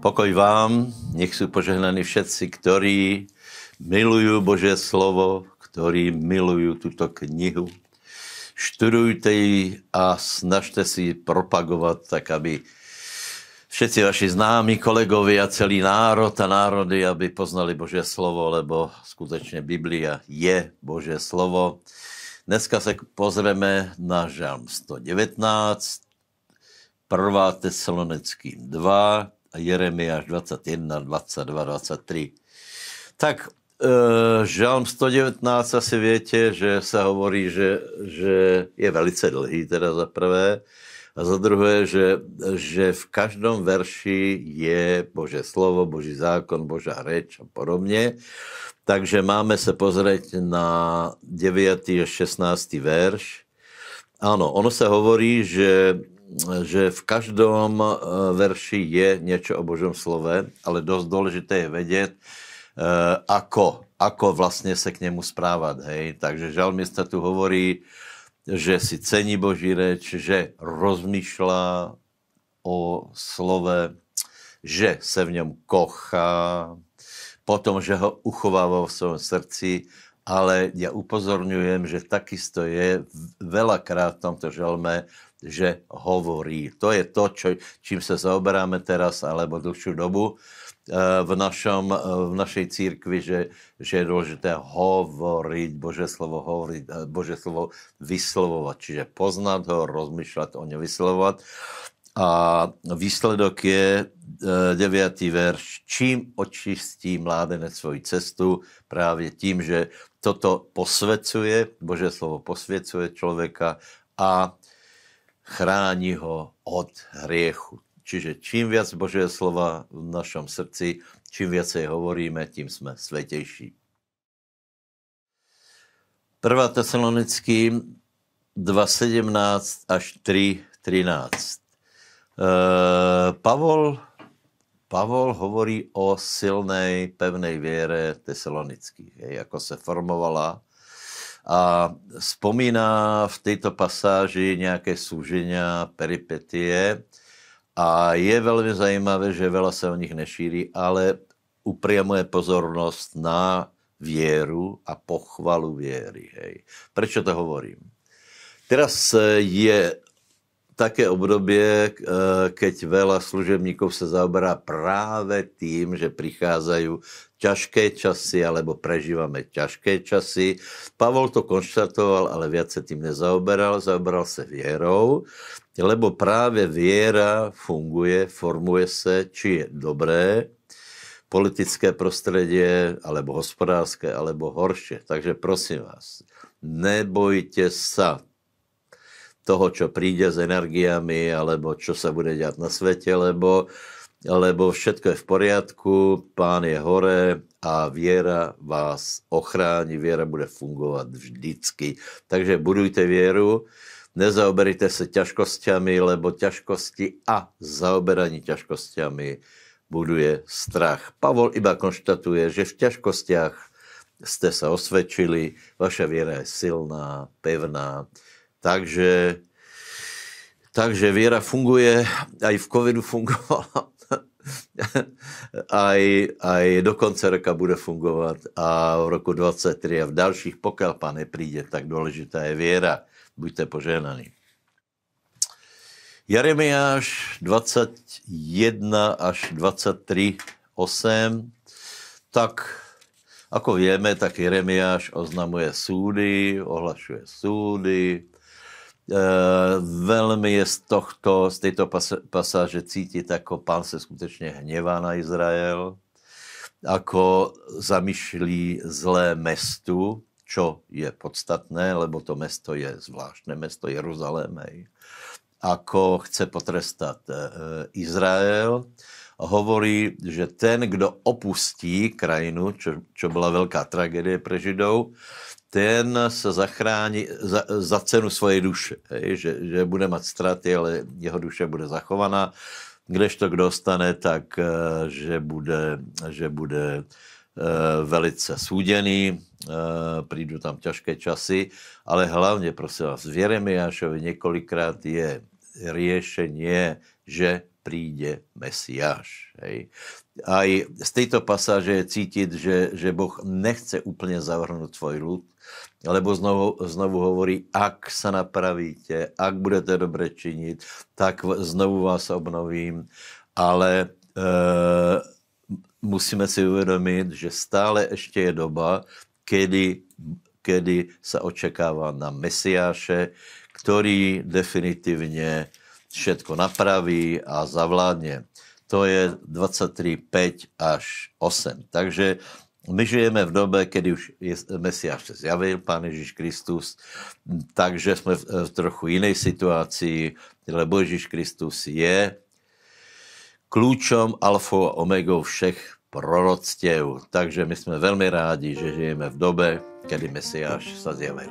Pokoj vám, nech jsou požehnaní všetci, ktorí milují Bože slovo, ktorí milují tuto knihu. Študujte ji a snažte si propagovat tak, aby všetci vaši známi, kolegovi a celý národ a národy, aby poznali Bože slovo, lebo skutečně Biblia je Bože slovo. Dneska se pozrieme na žalm 119, 1. Tesalonickým 2 a Jeremiáš 21, 22, 23. Tak e, žalm 119 asi větě, že se hovorí, že, že je velice dlhý, teda za prvé, a za druhé, že, že v každém verši je Bože slovo, Boží zákon, Božá reč a podobně. Takže máme se pozrieť na 9. a 16. verš. Ano, ono se hovorí, že, že v každém eh, verši je něco o Božom slove, ale dost důležité je vědět, eh, ako, ako vlastně se k němu správat. Hej? Takže žalmista tu hovorí, že si cení Boží reč, že rozmýšlá o slove, že se v něm kochá, potom, že ho uchovává v svém srdci, ale já upozorňujem, že takisto je velakrát v tomto žalme, že hovorí. To je to, čo, čím se zaoberáme teraz, alebo dlhšiu dobu eh, v, našom, eh, v našej církvi, že, že je důležité hovoriť, Bože slovo hovoriť, eh, Bože slovo vyslovovat, čiže poznat ho, rozmýšlet o ně vyslovovat. A výsledok je devátý verš. Čím očistí mládenec svoji cestu? Právě tím, že toto posvecuje, Bože slovo posvěcuje člověka a chrání ho od hriechu. Čiže čím viac Božího slova v našem srdci, čím viacej hovoríme, tím jsme světější. 1. Tesalonický 2.17 až 3.13. Uh, Pavol, Pavol hovorí o silné, pevné věre tesalonických, jako se formovala a vzpomíná v této pasáži nějaké súženia, peripetie a je velmi zajímavé, že vela se o nich nešíří, ale upriamuje pozornost na věru a pochvalu věry. Hej. Prečo to hovorím? Teraz je také obdobie, eh, keď veľa služebníkov se zaoberá práve tým, že prichádzajú ťažké časy, alebo prežívame ťažké časy. Pavol to konštatoval, ale viac se tým nezaoberal, zaoberal se vierou, lebo práve viera funguje, formuje se, či je dobré, politické prostředí, alebo hospodářské, alebo horšie. Takže prosím vás, nebojte sa toho, čo príde s energiami, alebo čo sa bude dělat na světě, lebo, lebo všetko je v poriadku, pán je hore a věra vás ochrání, věra bude fungovat vždycky. Takže budujte věru, nezaoberite se ťažkosťami, lebo ťažkosti a zaoberání ťažkosťami buduje strach. Pavol iba konštatuje, že v ťažkostiach jste se osvědčili, vaša věra je silná, pevná, takže, takže věra funguje, i v covidu fungovala, aj, aj do konce roka bude fungovat a v roku 23 a v dalších, pokud pán nepríde, tak důležitá je věra. Buďte poženaní. Jeremiáš 21 až 23, 8, tak ako vieme, tak Jeremiáš oznamuje súdy, ohlašuje súdy, velmi je z tohto, z této pasáže cítit, jako pán se skutečně hněvá na Izrael, ako zamýšlí zlé mestu, čo je podstatné, lebo to mesto je zvláštné mesto Jeruzalém, ako chce potrestat eh, Izrael. Hovorí, že ten, kdo opustí krajinu, čo, čo byla velká tragédie pre Židov, ten se zachrání za, za cenu svoje duše, že, že bude mít ztraty, ale jeho duše bude zachovaná. Kdežto kdo stane, tak eh, že bude, že bude eh, velice súděný, eh, přijdu tam těžké časy, ale hlavně, prosím vás, v Jeremiášovi několikrát je, riešenie, že príde Mesiáš. Hej. Aj z tejto pasáže je cítiť, že, že Boh nechce úplne zavrhnúť tvoj ľud, lebo znovu, znovu hovorí, ak sa napravíte, ak budete dobre činiť, tak znovu vás obnovím, ale e, musíme si uvědomit, že stále ještě je doba, kedy, kedy sa očekává na Mesiáše, který definitivně všetko napraví a zavládne. To je 23.5 až 8. Takže my žijeme v době, kdy už Mesiáš se zjavil, Pán Ježíš Kristus, takže jsme v, trochu jiné situaci, lebo Ježíš Kristus je kľúčom, alfou a omegou všech proroctiev. Takže my jsme velmi rádi, že žijeme v dobe, kdy Mesiáš sa zjavil.